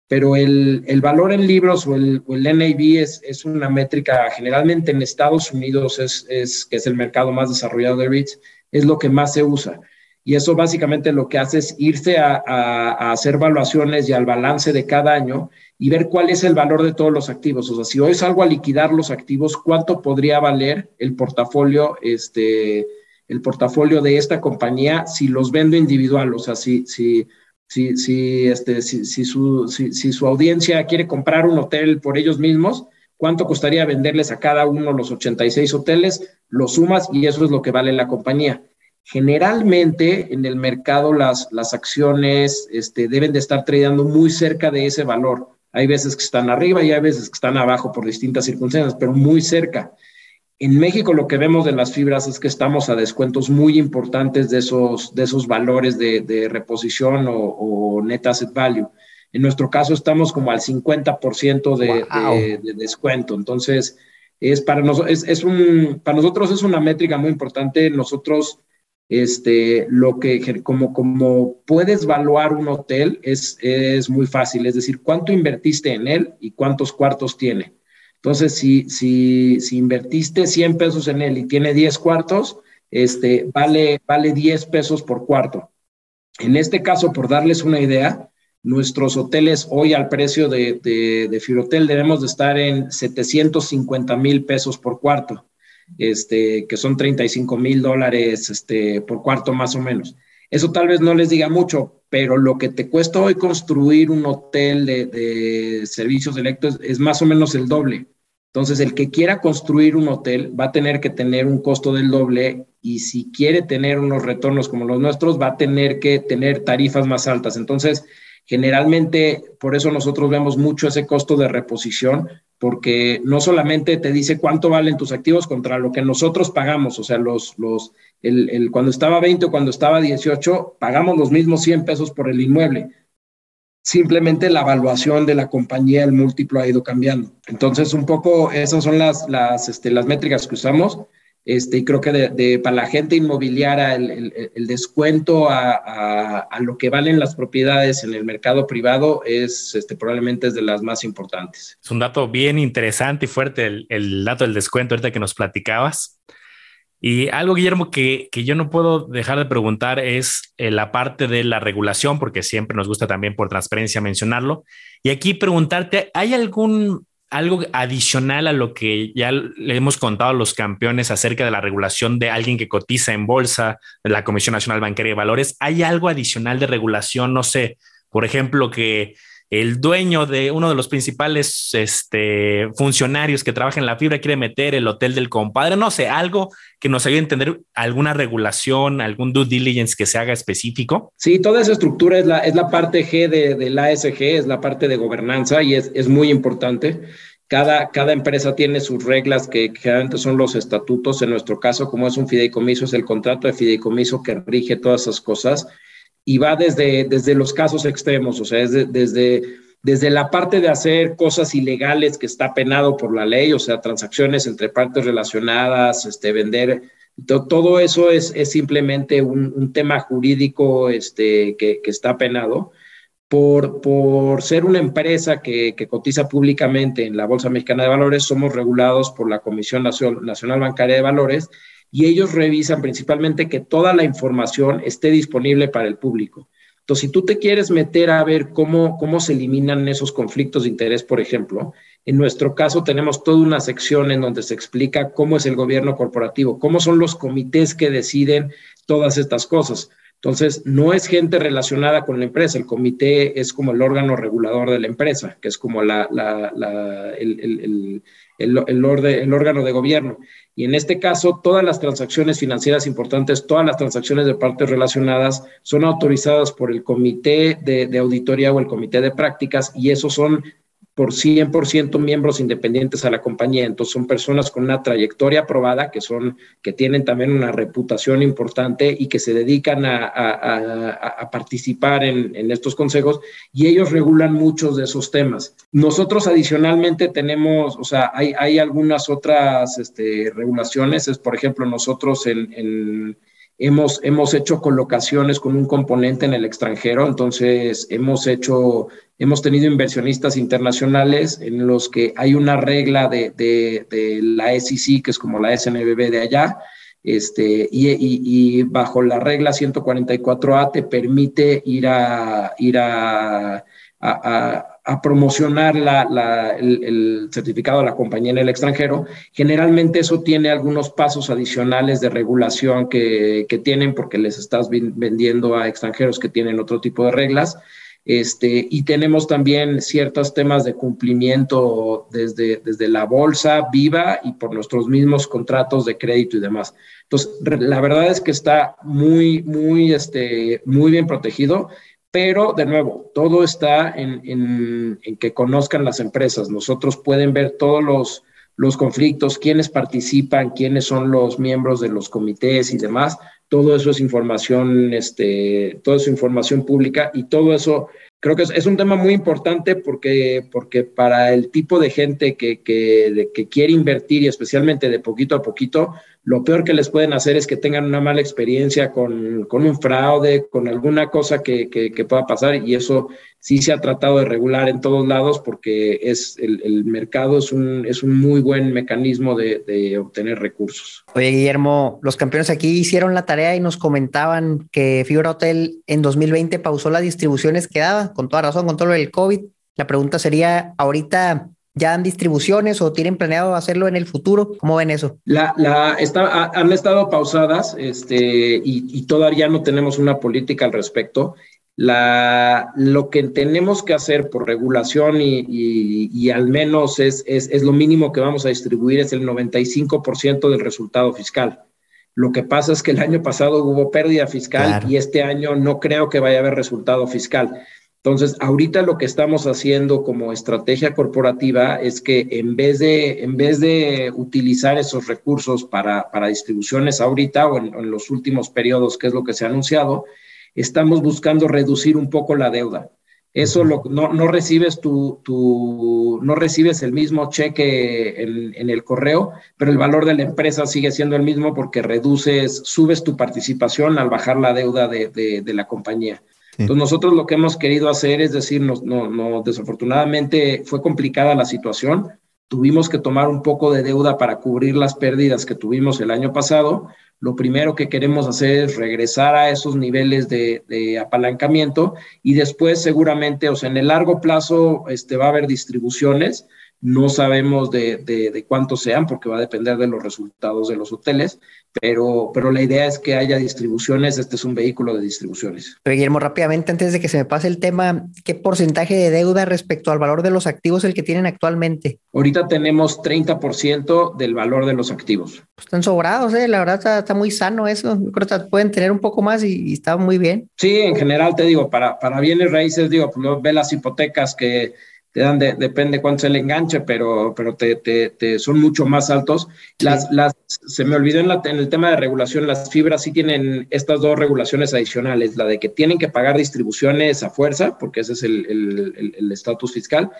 pero el, el, valor en libros o el, o el NAV es, es, una métrica generalmente en Estados Unidos, es, es, que es el mercado más desarrollado de REITs, es lo que más se usa. Y eso básicamente lo que hace es irse a, a, a, hacer evaluaciones y al balance de cada año y ver cuál es el valor de todos los activos. O sea, si hoy salgo a liquidar los activos, ¿cuánto podría valer el portafolio, este, el portafolio de esta compañía si los vendo individual? O sea, si, si si, si, este, si, si, su, si, si su audiencia quiere comprar un hotel por ellos mismos, ¿cuánto costaría venderles a cada uno los 86 hoteles? Lo sumas y eso es lo que vale la compañía. Generalmente en el mercado las, las acciones este, deben de estar tradeando muy cerca de ese valor. Hay veces que están arriba y hay veces que están abajo por distintas circunstancias, pero muy cerca. En México lo que vemos de las fibras es que estamos a descuentos muy importantes de esos, de esos valores de, de reposición o, o, net asset value. En nuestro caso estamos como al 50% de, wow. de, de, descuento. Entonces, es para, nos, es, es un, para nosotros es una métrica muy importante. Nosotros, este, lo que, como, como puedes evaluar un hotel es, es muy fácil. Es decir, cuánto invertiste en él y cuántos cuartos tiene. Entonces, si, si, si invertiste 100 pesos en él y tiene 10 cuartos, este, vale, vale 10 pesos por cuarto. En este caso, por darles una idea, nuestros hoteles hoy al precio de, de, de Firotel debemos de estar en 750 mil pesos por cuarto, este, que son 35 mil dólares este, por cuarto más o menos. Eso tal vez no les diga mucho, pero lo que te cuesta hoy construir un hotel de, servicios electos es más o menos el doble. Entonces, el que quiera construir un hotel va a tener que tener un costo del doble y si quiere tener unos retornos como los nuestros, va a tener que tener tarifas más altas. Entonces, generalmente, por eso nosotros vemos mucho ese costo de reposición, porque no solamente te dice cuánto valen tus activos contra lo que nosotros pagamos, o sea, los, los, el, el, cuando estaba 20 o cuando estaba 18, pagamos los mismos 100 pesos por el inmueble. Simplemente la evaluación de la compañía, el múltiplo ha ido cambiando. Entonces, un poco esas son las, las, este, las métricas que usamos. Este, y creo que de, para la gente inmobiliaria el, el, descuento a, a, a, lo que valen las propiedades en el mercado privado es este, probablemente es de las más importantes. Es un dato bien interesante y fuerte el, el dato del descuento ahorita que nos platicabas. Y algo, Guillermo, que, que, yo no puedo dejar de preguntar es eh, la parte de la regulación, porque siempre nos gusta también por transparencia mencionarlo. Y aquí preguntarte, ¿hay algún algo adicional a lo que ya le hemos contado a los campeones acerca de la regulación de alguien que cotiza en bolsa, de la Comisión Nacional Bancaria de Valores? ¿Hay algo adicional de regulación? No sé, por ejemplo, que el dueño de uno de los principales este, funcionarios que trabaja en la fibra quiere meter el hotel del compadre, no sé, algo que nos ayude a entender alguna regulación, algún due diligence que se haga específico. Sí, toda esa estructura es la, es la parte G de, de la ASG, es la parte de gobernanza y es, es muy importante. Cada, cada, empresa tiene sus reglas que generalmente son los estatutos. En nuestro caso, como es un fideicomiso, es el contrato de fideicomiso que rige todas esas cosas y va desde, desde los casos extremos, o sea, es de, desde, desde la parte de hacer cosas ilegales que está penado por la ley, o sea, transacciones entre partes relacionadas, este, vender, to, todo eso es, es simplemente un, un, tema jurídico este, que, que está penado. Por, por, ser una empresa que, que, cotiza públicamente en la Bolsa Mexicana de Valores, somos regulados por la Comisión Nacional Bancaria de Valores y ellos revisan principalmente que toda la información esté disponible para el público. Entonces, si tú te quieres meter a ver cómo, cómo se eliminan esos conflictos de interés, por ejemplo, en nuestro caso tenemos toda una sección en donde se explica cómo es el gobierno corporativo, cómo son los comités que deciden todas estas cosas. Entonces, no es gente relacionada con la empresa, el comité es como el órgano regulador de la empresa, que es como la, el, el, órgano de gobierno. Y en este caso, todas las transacciones financieras importantes, todas las transacciones de partes relacionadas son autorizadas por el comité de, auditoría o el comité de prácticas y esos son por 100% miembros independientes a la compañía. Entonces son personas con una trayectoria aprobada, que son, que tienen también una reputación importante y que se dedican a, participar en, estos consejos y ellos regulan muchos de esos temas. Nosotros adicionalmente tenemos, o sea, hay, hay algunas otras este, regulaciones, es por ejemplo nosotros en Hemos, hemos hecho colocaciones con un componente en el extranjero, entonces hemos hecho, hemos tenido inversionistas internacionales en los que hay una regla de, de, la SEC, que es como la SNBB de allá, este, y, y, bajo la regla 144A te permite ir a, ir a, a a promocionar el, certificado de la compañía en el extranjero. Generalmente eso tiene algunos pasos adicionales de regulación que, tienen porque les estás vendiendo a extranjeros que tienen otro tipo de reglas. Este, y tenemos también ciertos temas de cumplimiento desde, desde la bolsa viva y por nuestros mismos contratos de crédito y demás. Entonces, la verdad es que está muy, muy, este, muy bien protegido pero, de nuevo, todo está en, que conozcan las empresas. Nosotros pueden ver todos los, los conflictos, quiénes participan, quiénes son los miembros de los comités y demás. Todo eso es información, este, toda es información pública y todo eso creo que es, un tema muy importante porque, porque para el tipo de gente que, que, que, quiere invertir y especialmente de poquito a poquito, lo peor que les pueden hacer es que tengan una mala experiencia con, con un fraude, con alguna cosa que, que, pueda pasar y eso sí se ha tratado de regular en todos lados porque es el, mercado es un, es un muy buen mecanismo de, de, obtener recursos. Oye, Guillermo, los campeones aquí hicieron la tarea y nos comentaban que Fibra Hotel en 2020 pausó las distribuciones que daba, con toda razón, con todo lo del COVID. La pregunta sería, ahorita ¿Ya dan distribuciones o tienen planeado hacerlo en el futuro? ¿Cómo ven eso? La, la está, han estado pausadas este, y, todavía no tenemos una política al respecto. La, lo que tenemos que hacer por regulación y, y, al menos es, es, es, lo mínimo que vamos a distribuir es el 95% del resultado fiscal. Lo que pasa es que el año pasado hubo pérdida fiscal y este año no creo que vaya a haber resultado fiscal. Entonces, ahorita lo que estamos haciendo como estrategia corporativa es que en vez de, en vez de utilizar esos recursos para, para distribuciones ahorita o en, los últimos periodos, que es lo que se ha anunciado, estamos buscando reducir un poco la deuda. Eso lo, no, no, recibes tu, tu, no recibes el mismo cheque en, el correo, pero el valor de la empresa sigue siendo el mismo porque reduces, subes tu participación al bajar la deuda de, de, de la compañía. Entonces nosotros lo que hemos querido hacer es decir, no, no, desafortunadamente fue complicada la situación, tuvimos que tomar un poco de deuda para cubrir las pérdidas que tuvimos el año pasado. Lo primero que queremos hacer es regresar a esos niveles de, de apalancamiento y después seguramente, o sea, en el largo plazo este, va a haber distribuciones, no sabemos de, de, cuántos sean porque va a depender de los resultados de los hoteles, pero, pero la idea es que haya distribuciones. Este es un vehículo de distribuciones. Guillermo, rápidamente, antes de que se me pase el tema, ¿qué porcentaje de deuda respecto al valor de los activos el que tienen actualmente? Ahorita tenemos 30% del valor de los activos. están sobrados, ¿eh? la verdad está, muy sano eso. creo que pueden tener un poco más y, está muy bien. Sí, en general te digo, para, para bienes raíces, digo, pues, ve las hipotecas que te dan, depende cuánto se le enganche, pero, pero te, te, son mucho más altos. Las, las, se me olvidó en, la, en, el tema de regulación, las fibras sí tienen estas dos regulaciones adicionales, la de que tienen que pagar distribuciones a fuerza, porque ese es el estatus fiscal,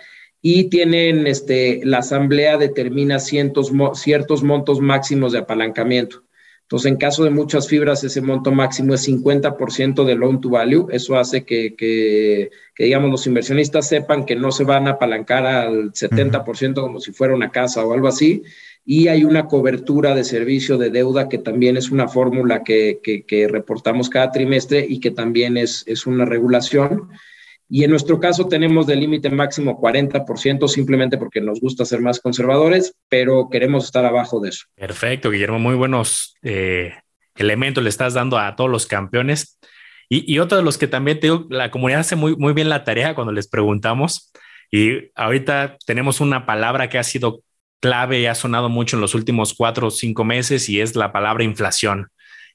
y tienen, este, la asamblea determina cientos, ciertos montos máximos de apalancamiento. Entonces, en caso de muchas fibras, ese monto máximo es 50% de loan to value. Eso hace que, que, digamos, los inversionistas sepan que no se van a apalancar al 70% como si fuera una casa o algo así. Y hay una cobertura de servicio de deuda que también es una fórmula que, que reportamos cada trimestre y que también es, es una regulación. Y en nuestro caso tenemos de límite máximo 40% simplemente porque nos gusta ser más conservadores, pero queremos estar abajo de eso. Perfecto, Guillermo. Muy buenos eh, elementos le estás dando a todos los campeones. Y, y, otro de los que también tengo, la comunidad hace muy, muy bien la tarea cuando les preguntamos. Y ahorita tenemos una palabra que ha sido clave y ha sonado mucho en los últimos cuatro o cinco meses y es la palabra inflación.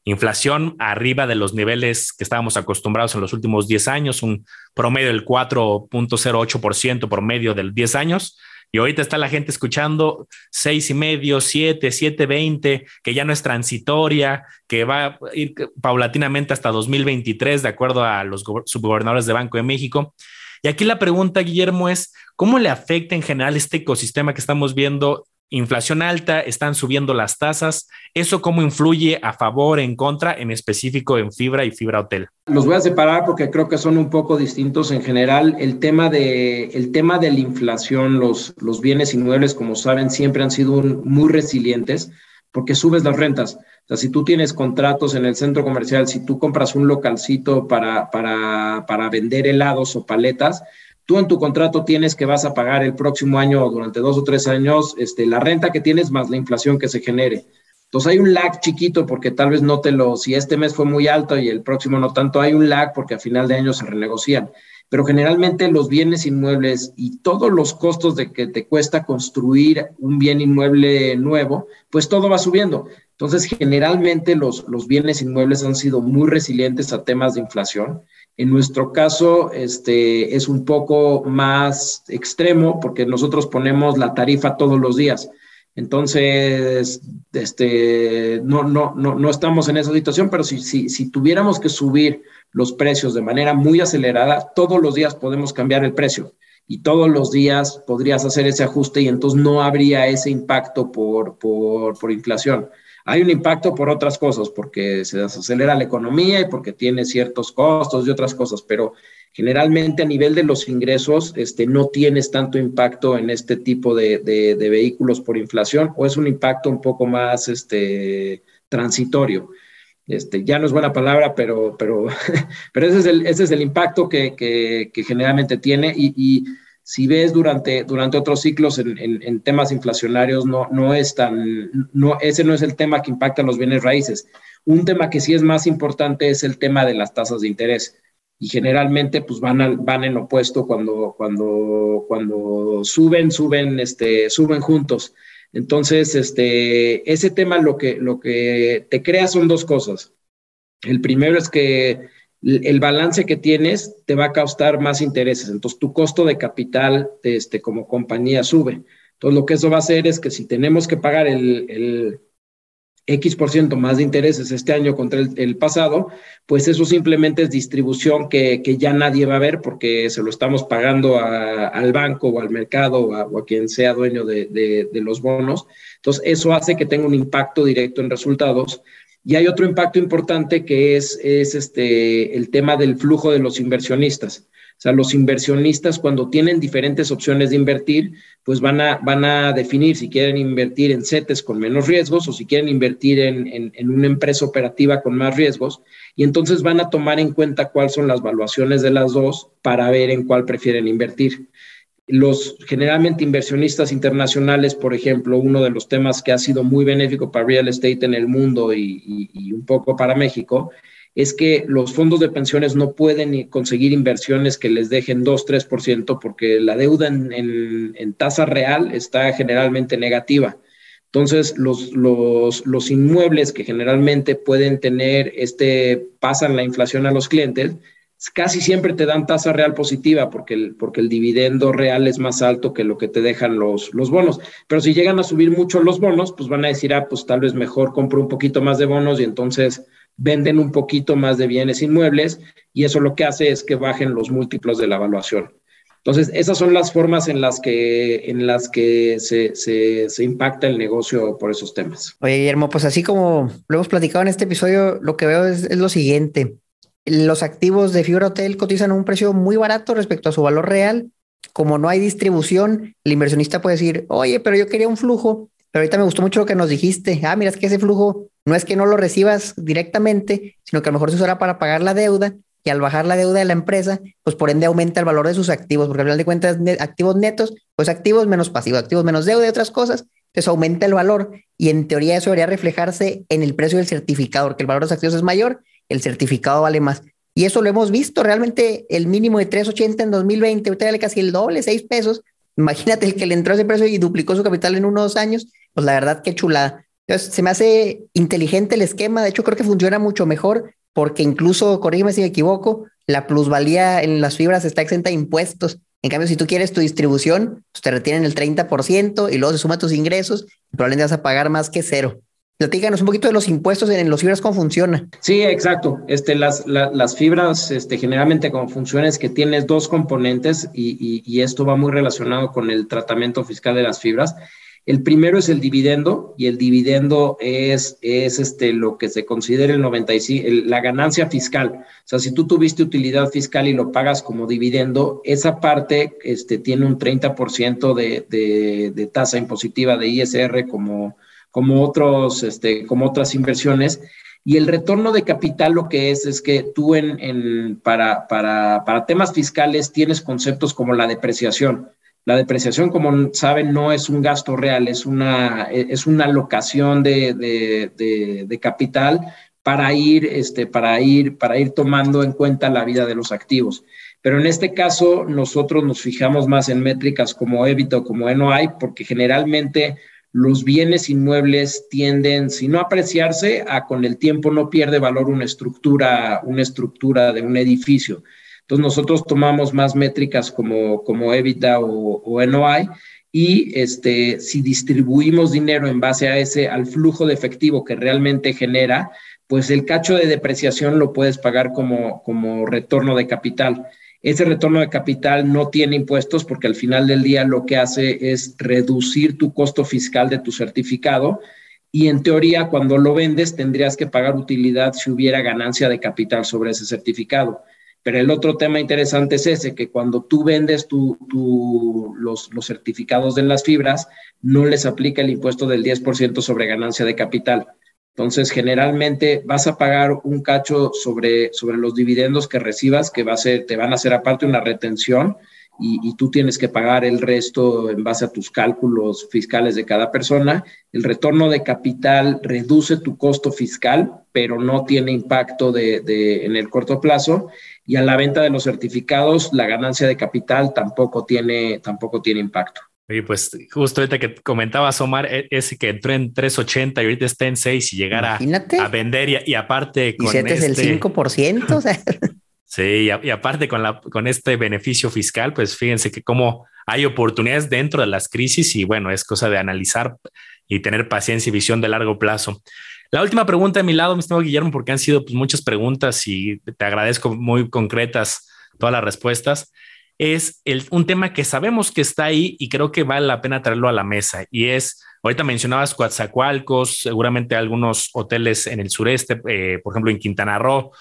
Inflación arriba de los niveles que estábamos acostumbrados en los últimos 10 años, un promedio del 4.08% por medio del 10 años. Y ahorita está la gente escuchando seis y medio, siete, siete, veinte, que ya no es transitoria, que va a ir paulatinamente hasta 2023, de acuerdo a los subgobernadores de Banco de México. Y aquí la pregunta, Guillermo, es cómo le afecta en general este ecosistema que estamos viendo inflación alta, están subiendo las tasas. ¿Eso cómo influye a favor, en contra, en específico en fibra y fibra hotel? Los voy a separar porque creo que son un poco distintos en general. El tema de, el tema de la inflación, los, los bienes inmuebles, como saben, siempre han sido muy resilientes porque subes las rentas. O sea, si tú tienes contratos en el centro comercial, si tú compras un localcito para, para, para vender helados o paletas, tú en tu contrato tienes que vas a pagar el próximo año o durante dos o tres años este, la renta que tienes más la inflación que se genere. Entonces hay un lag chiquito porque tal vez no te lo, si este mes fue muy alto y el próximo no tanto, hay un lag porque a final de año se renegocian. Pero generalmente los bienes inmuebles y todos los costos de que te cuesta construir un bien inmueble nuevo, pues todo va subiendo. Entonces generalmente los, los bienes inmuebles han sido muy resilientes a temas de inflación en nuestro caso, este, es un poco más extremo porque nosotros ponemos la tarifa todos los días. Entonces, este, no, no, no, no estamos en esa situación, pero si, si, si tuviéramos que subir los precios de manera muy acelerada, todos los días podemos cambiar el precio y todos los días podrías hacer ese ajuste y entonces no habría ese impacto por, por, por inflación. Hay un impacto por otras cosas, porque se desacelera la economía y porque tiene ciertos costos y otras cosas, pero generalmente a nivel de los ingresos este, no tienes tanto impacto en este tipo de, de, vehículos por inflación o es un impacto un poco más este, transitorio. Este, ya no es buena palabra, pero, pero, pero ese, es el, ese es el impacto que, que, que generalmente tiene y, y si ves durante, durante otros ciclos en, temas inflacionarios, no, no es tan, no, ese no es el tema que impacta los bienes raíces. Un tema que sí es más importante es el tema de las tasas de interés. Y generalmente pues van, van en opuesto cuando, cuando, cuando suben, suben, este, suben juntos. Entonces, este, ese tema lo que, lo que te crea son dos cosas. El primero es que el balance que tienes te va a costar más intereses. Entonces, tu costo de capital este, como compañía sube. Entonces, lo que eso va a hacer es que si tenemos que pagar el, X por ciento más de intereses este año contra el, pasado, pues eso simplemente es distribución que, que, ya nadie va a ver porque se lo estamos pagando al banco o al mercado o a, quien sea dueño de, de, de los bonos. Entonces, eso hace que tenga un impacto directo en resultados y hay otro impacto importante que es, es este, el tema del flujo de los inversionistas. O sea, los inversionistas cuando tienen diferentes opciones de invertir, pues van a, van a definir si quieren invertir en CETES con menos riesgos o si quieren invertir en, en, en, una empresa operativa con más riesgos. Y entonces van a tomar en cuenta cuáles son las valuaciones de las dos para ver en cuál prefieren invertir los generalmente inversionistas internacionales, por ejemplo, uno de los temas que ha sido muy benéfico para real estate en el mundo y, un poco para México, es que los fondos de pensiones no pueden conseguir inversiones que les dejen 2-3% porque la deuda en, tasa real está generalmente negativa. Entonces, los, los, los inmuebles que generalmente pueden tener este, pasan la inflación a los clientes, casi siempre te dan tasa real positiva porque el, porque el dividendo real es más alto que lo que te dejan los, los bonos. Pero si llegan a subir mucho los bonos, pues van a decir, ah, pues tal vez mejor compro un poquito más de bonos y entonces venden un poquito más de bienes inmuebles y eso lo que hace es que bajen los múltiplos de la evaluación. Entonces, esas son las formas en las que, en las que se, se, se, impacta el negocio por esos temas. Oye, Guillermo, pues así como lo hemos platicado en este episodio, lo que veo es, es lo siguiente los activos de Fibra Hotel cotizan a un precio muy barato respecto a su valor real. Como no hay distribución, el inversionista puede decir, oye, pero yo quería un flujo, pero ahorita me gustó mucho lo que nos dijiste. Ah, mira, es que ese flujo no es que no lo recibas directamente, sino que a lo mejor se usará para pagar la deuda y al bajar la deuda de la empresa, pues por ende aumenta el valor de sus activos, porque al final de cuentas, activos netos, pues activos menos pasivos, activos menos deuda y otras cosas, entonces aumenta el valor y en teoría eso debería reflejarse en el precio del certificado, porque el valor de los activos es mayor el certificado vale más. Y eso lo hemos visto, realmente el mínimo de 3.80 en 2020, ahorita vale casi el doble, 6 pesos. Imagínate el que le entró ese precio y duplicó su capital en unos años, pues la verdad qué chulada. Entonces se me hace inteligente el esquema, de hecho creo que funciona mucho mejor porque incluso, corrígeme si me equivoco, la plusvalía en las fibras está exenta de impuestos. En cambio, si tú quieres tu distribución, pues te retienen el 30% y luego se suma tus ingresos y probablemente vas a pagar más que cero. Platícanos un poquito de los impuestos en, los fibras, cómo funciona. Sí, exacto. Este, las, las fibras, este, generalmente como funciona es que tienes dos componentes y, esto va muy relacionado con el tratamiento fiscal de las fibras. El primero es el dividendo y el dividendo es, es este, lo que se considera el 95, la ganancia fiscal. O sea, si tú tuviste utilidad fiscal y lo pagas como dividendo, esa parte este, tiene un 30% de, de, de tasa impositiva de ISR como como, otros, este, como otras inversiones. Y el retorno de capital lo que es es que tú en, en para, para, para, temas fiscales tienes conceptos como la depreciación. La depreciación, como saben, no es un gasto real, es una, es una alocación de, de, de, capital para ir, este, para, ir, para ir tomando en cuenta la vida de los activos. Pero en este caso, nosotros nos fijamos más en métricas como EBITDA o como NOI, porque generalmente los bienes inmuebles tienden, si no apreciarse, a con el tiempo no pierde valor una estructura, una estructura de un edificio. Entonces nosotros tomamos más métricas como, como EBITDA o, o NOI y este, si distribuimos dinero en base a ese, al flujo de efectivo que realmente genera, pues el cacho de depreciación lo puedes pagar como, como retorno de capital. Ese retorno de capital no tiene impuestos porque al final del día lo que hace es reducir tu costo fiscal de tu certificado y en teoría cuando lo vendes tendrías que pagar utilidad si hubiera ganancia de capital sobre ese certificado. Pero el otro tema interesante es ese, que cuando tú vendes los, los certificados de las fibras, no les aplica el impuesto del 10% sobre ganancia de capital. Entonces, generalmente vas a pagar un cacho sobre, sobre los dividendos que recibas, que va a ser, te van a hacer aparte una retención y, tú tienes que pagar el resto en base a tus cálculos fiscales de cada persona. El retorno de capital reduce tu costo fiscal, pero no tiene impacto de, de, en el corto plazo. Y a la venta de los certificados, la ganancia de capital tampoco tiene, tampoco tiene impacto. Oye, pues justo ahorita que comentabas, Omar, e, ese que entró en 380 y ahorita está en 6 y llegara a vender y, aparte con este... es el 5%, o sea. Sí, y, aparte con, la, con este beneficio fiscal, pues fíjense que como hay oportunidades dentro de las crisis y bueno, es cosa de analizar y tener paciencia y visión de largo plazo. La última pregunta de mi lado, mi estimado Guillermo, porque han sido pues, muchas preguntas y te agradezco muy concretas todas las respuestas es un tema que sabemos que está ahí y creo que vale la pena traerlo a la mesa. Y es, ahorita mencionabas Coatzacoalcos, seguramente algunos hoteles en el sureste, eh, por ejemplo en Quintana Roo.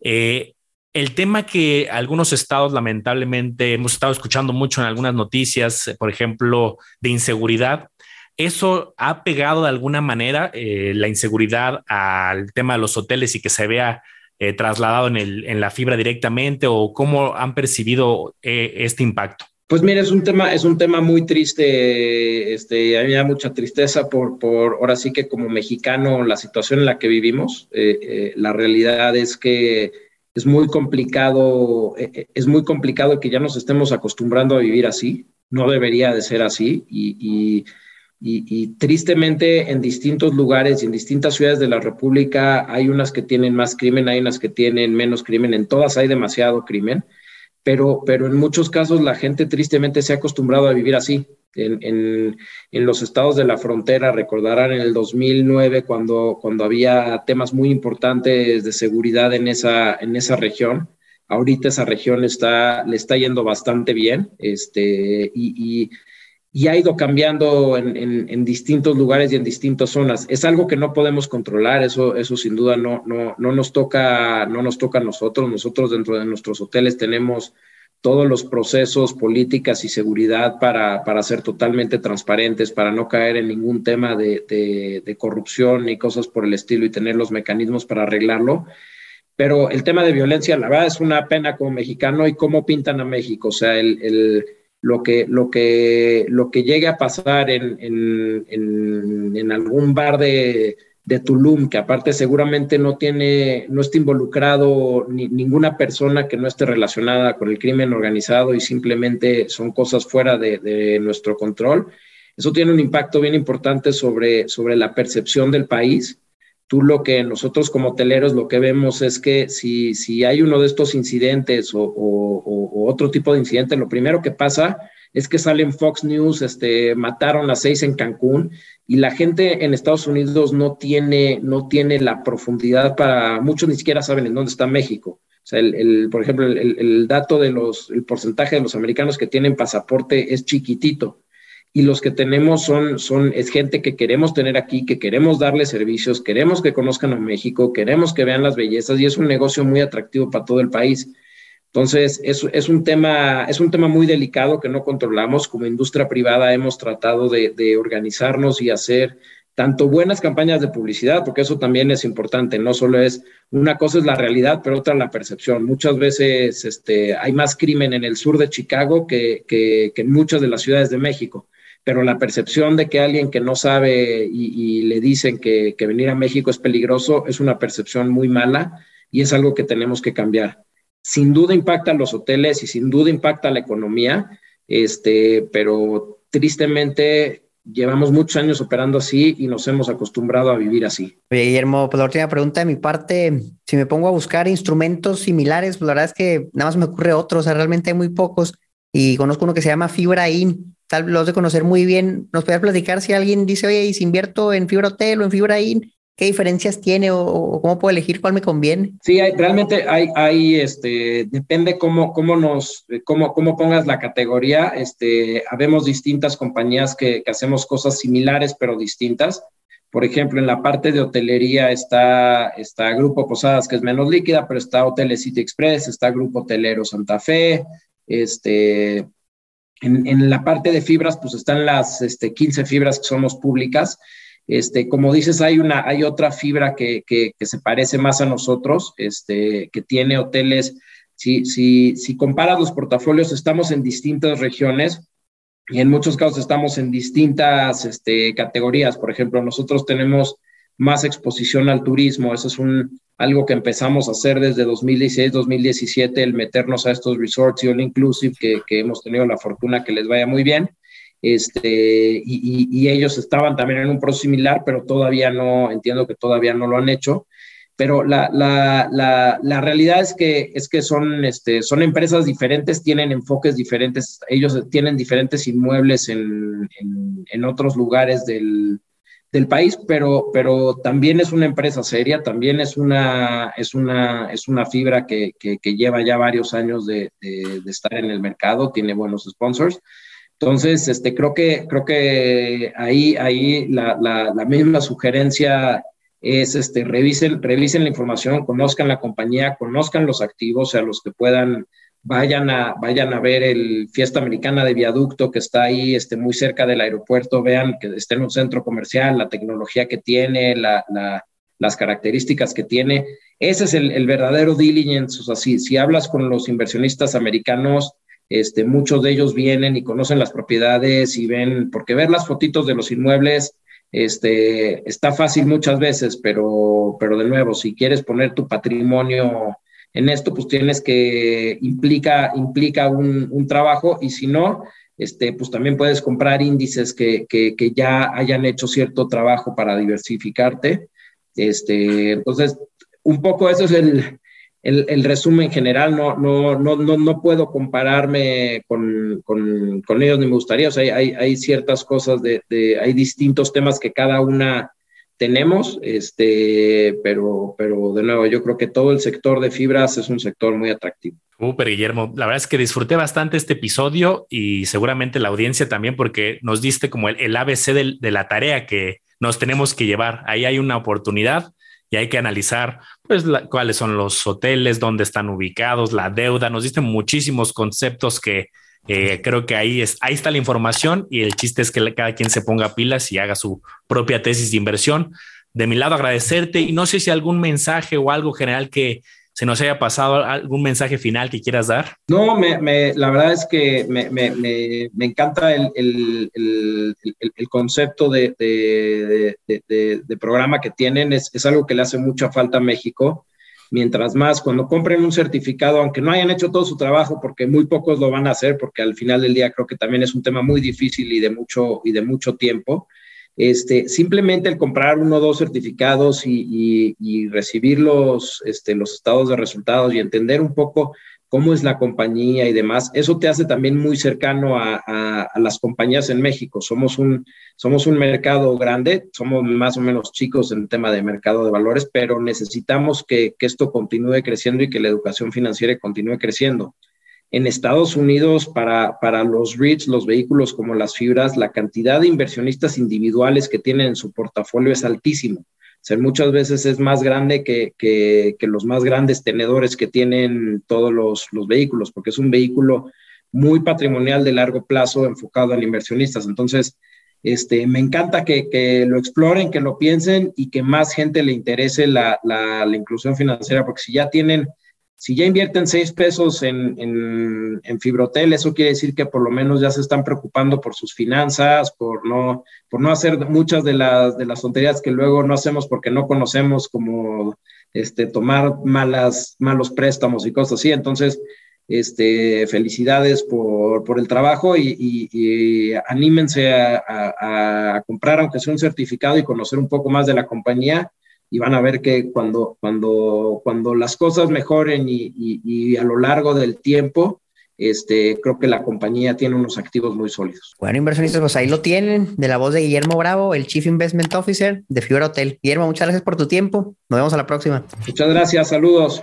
Eh, el tema que algunos estados lamentablemente hemos estado escuchando mucho en algunas noticias, por ejemplo, de inseguridad, ¿eso ha pegado de alguna manera eh, la inseguridad al tema de los hoteles y que se vea eh, trasladado en, el, en la fibra directamente o cómo han percibido eh, este impacto? Pues mira, es un tema, es un tema muy triste, este, a mí me da mucha tristeza por, por, ahora sí que como mexicano, la situación en la que vivimos, eh, la realidad es que es muy complicado, es muy complicado que ya nos estemos acostumbrando a vivir así, no debería de ser así y, y y, tristemente en distintos lugares y en distintas ciudades de la República hay unas que tienen más crimen, hay unas que tienen menos crimen, en todas hay demasiado crimen, pero, pero en muchos casos la gente tristemente se ha acostumbrado a vivir así. En, en, en los estados de la frontera, recordarán en el 2009 cuando, cuando había temas muy importantes de seguridad en esa, en esa región. Ahorita esa región está, le está yendo bastante bien este, y, y y ha ido cambiando en, en, distintos lugares y en distintas zonas. Es algo que no podemos controlar, eso, eso sin duda no, no, no, nos toca, no nos toca a nosotros. Nosotros dentro de nuestros hoteles tenemos todos los procesos, políticas y seguridad para, para ser totalmente transparentes, para no caer en ningún tema de, de, corrupción ni cosas por el estilo y tener los mecanismos para arreglarlo. Pero el tema de violencia, la verdad, es una pena como mexicano y cómo pintan a México. O sea, el lo que, lo que, lo que llegue a pasar en, en, en, algún bar de, de Tulum, que aparte seguramente no tiene, no está involucrado ni, ninguna persona que no esté relacionada con el crimen organizado y simplemente son cosas fuera de, nuestro control. Eso tiene un impacto bien importante sobre, sobre la percepción del país. Tú lo que nosotros como hoteleros lo que vemos es que si, si hay uno de estos incidentes o, otro tipo de incidente, lo primero que pasa es que salen Fox News, este, mataron a seis en Cancún y la gente en Estados Unidos no tiene, no tiene la profundidad para, muchos ni siquiera saben en dónde está México. O sea, el, por ejemplo, el, el, dato de los, el porcentaje de los americanos que tienen pasaporte es chiquitito y los que tenemos son, son, es gente que queremos tener aquí, que queremos darle servicios, queremos que conozcan a México, queremos que vean las bellezas y es un negocio muy atractivo para todo el país. Entonces, es, es, un tema, es un tema muy delicado que no controlamos. Como industria privada hemos tratado de, organizarnos y hacer tanto buenas campañas de publicidad, porque eso también es importante. No solo es, una cosa es la realidad, pero otra la percepción. Muchas veces este, hay más crimen en el sur de Chicago que, que, que en muchas de las ciudades de México pero la percepción de que alguien que no sabe y, le dicen que, que, venir a México es peligroso es una percepción muy mala y es algo que tenemos que cambiar sin duda impacta a los hoteles y sin duda impacta a la economía, este, pero tristemente llevamos muchos años operando así y nos hemos acostumbrado a vivir así. Oye, Guillermo, pues la última pregunta de mi parte, si me pongo a buscar instrumentos similares, pues la verdad es que nada más me ocurre otro, o sea, realmente hay muy pocos y conozco uno que se llama Fibra In, tal los de conocer muy bien. ¿Nos puede platicar si alguien dice, oye, y si invierto en Fibra Hotel o en Fibra In, ¿Qué diferencias tiene o, cómo puedo elegir cuál me conviene? Sí, realmente hay, hay, este, depende cómo, cómo nos, cómo, cómo pongas la categoría. Este, habemos distintas compañías que, que, hacemos cosas similares pero distintas. Por ejemplo, en la parte de hotelería está, está Grupo Posadas, que es menos líquida, pero está Hoteles City Express, está Grupo Hotelero Santa Fe, este, en, la parte de fibras, pues están las este, 15 fibras que somos públicas este, como dices, hay, una, hay otra fibra que, que, se parece más a nosotros, este, que tiene hoteles. Si, si, si comparas los portafolios, estamos en distintas regiones y en muchos casos estamos en distintas este, categorías. Por ejemplo, nosotros tenemos más exposición al turismo. Eso es un, algo que empezamos a hacer desde 2016-2017, el meternos a estos resorts y all inclusive, que, que, hemos tenido la fortuna que les vaya muy bien este, y, ellos estaban también en un proceso similar, pero todavía no, entiendo que todavía no lo han hecho. Pero la, la, la, la realidad es que, es que son, este, son empresas diferentes, tienen enfoques diferentes, ellos tienen diferentes inmuebles en, en, en otros lugares del, del país, pero, pero también es una empresa seria, también es una, es una, es una fibra que, que, que lleva ya varios años de, de, de, estar en el mercado, tiene buenos sponsors. Entonces, este, creo que, creo que ahí, ahí la, la, la misma sugerencia es, este, revisen, revisen la información, conozcan la compañía, conozcan los activos, sea, los que puedan, vayan a, vayan a ver el Fiesta Americana de Viaducto que está ahí, este, muy cerca del aeropuerto, vean que está en un centro comercial, la tecnología que tiene, la, la, las características que tiene. Ese es el, el verdadero diligence, o sea, si, si hablas con los inversionistas americanos, este, muchos de ellos vienen y conocen las propiedades y ven, porque ver las fotitos de los inmuebles este, está fácil muchas veces, pero, pero de nuevo, si quieres poner tu patrimonio en esto, pues tienes que, implica, implica un, un trabajo y si no, este, pues también puedes comprar índices que, que, que, ya hayan hecho cierto trabajo para diversificarte. Este, entonces, un poco eso es el, el, resumen general, no, no, no, no, no puedo compararme con, con, con, ellos ni me gustaría, o sea, hay, hay ciertas cosas, de, de, hay distintos temas que cada una tenemos, este, pero, pero de nuevo, yo creo que todo el sector de fibras es un sector muy atractivo. Súper, Guillermo. La verdad es que disfruté bastante este episodio y seguramente la audiencia también, porque nos diste como el, el ABC de, de la tarea que nos tenemos que llevar. Ahí hay una oportunidad y hay que analizar pues la, cuáles son los hoteles, dónde están ubicados, la deuda. Nos diste muchísimos conceptos que eh, creo que ahí, es, ahí está la información y el chiste es que cada quien se ponga pilas y haga su propia tesis de inversión. De mi lado, agradecerte y no sé si algún mensaje o algo general que se nos haya pasado algún mensaje final que quieras dar. No, me, la verdad es que me, me encanta el, el, el, el concepto de, de, de, programa que tienen. Es, es, algo que le hace mucha falta a México. Mientras más, cuando compren un certificado, aunque no hayan hecho todo su trabajo, porque muy pocos lo van a hacer, porque al final del día creo que también es un tema muy difícil y de mucho, y de mucho tiempo este, simplemente el comprar uno o dos certificados y, recibir los, este, los estados de resultados y entender un poco cómo es la compañía y demás, eso te hace también muy cercano a, las compañías en México. Somos un, somos un mercado grande, somos más o menos chicos en el tema de mercado de valores, pero necesitamos que, que esto continúe creciendo y que la educación financiera continúe creciendo. En Estados Unidos, para, para los REITs, los vehículos como las fibras, la cantidad de inversionistas individuales que tienen en su portafolio es altísimo. O sea, muchas veces es más grande que, que, los más grandes tenedores que tienen todos los, los, vehículos, porque es un vehículo muy patrimonial de largo plazo enfocado en inversionistas. Entonces, este, me encanta que, que, lo exploren, que lo piensen y que más gente le interese la, la inclusión financiera, porque si ya tienen si ya invierten seis pesos en, en, Fibrotel, eso quiere decir que por lo menos ya se están preocupando por sus finanzas, por no, por no hacer muchas de las, de las tonterías que luego no hacemos porque no conocemos, como este, tomar malas, malos préstamos y cosas así. Entonces, este, felicidades por, por el trabajo y, anímense a, comprar, aunque sea un certificado, y conocer un poco más de la compañía y van a ver que cuando, cuando, cuando las cosas mejoren y, a lo largo del tiempo, este, creo que la compañía tiene unos activos muy sólidos. Bueno, inversionistas, pues ahí lo tienen, de la voz de Guillermo Bravo, el Chief Investment Officer de Fibra Hotel. Guillermo, muchas gracias por tu tiempo. Nos vemos a la próxima. Muchas gracias, saludos.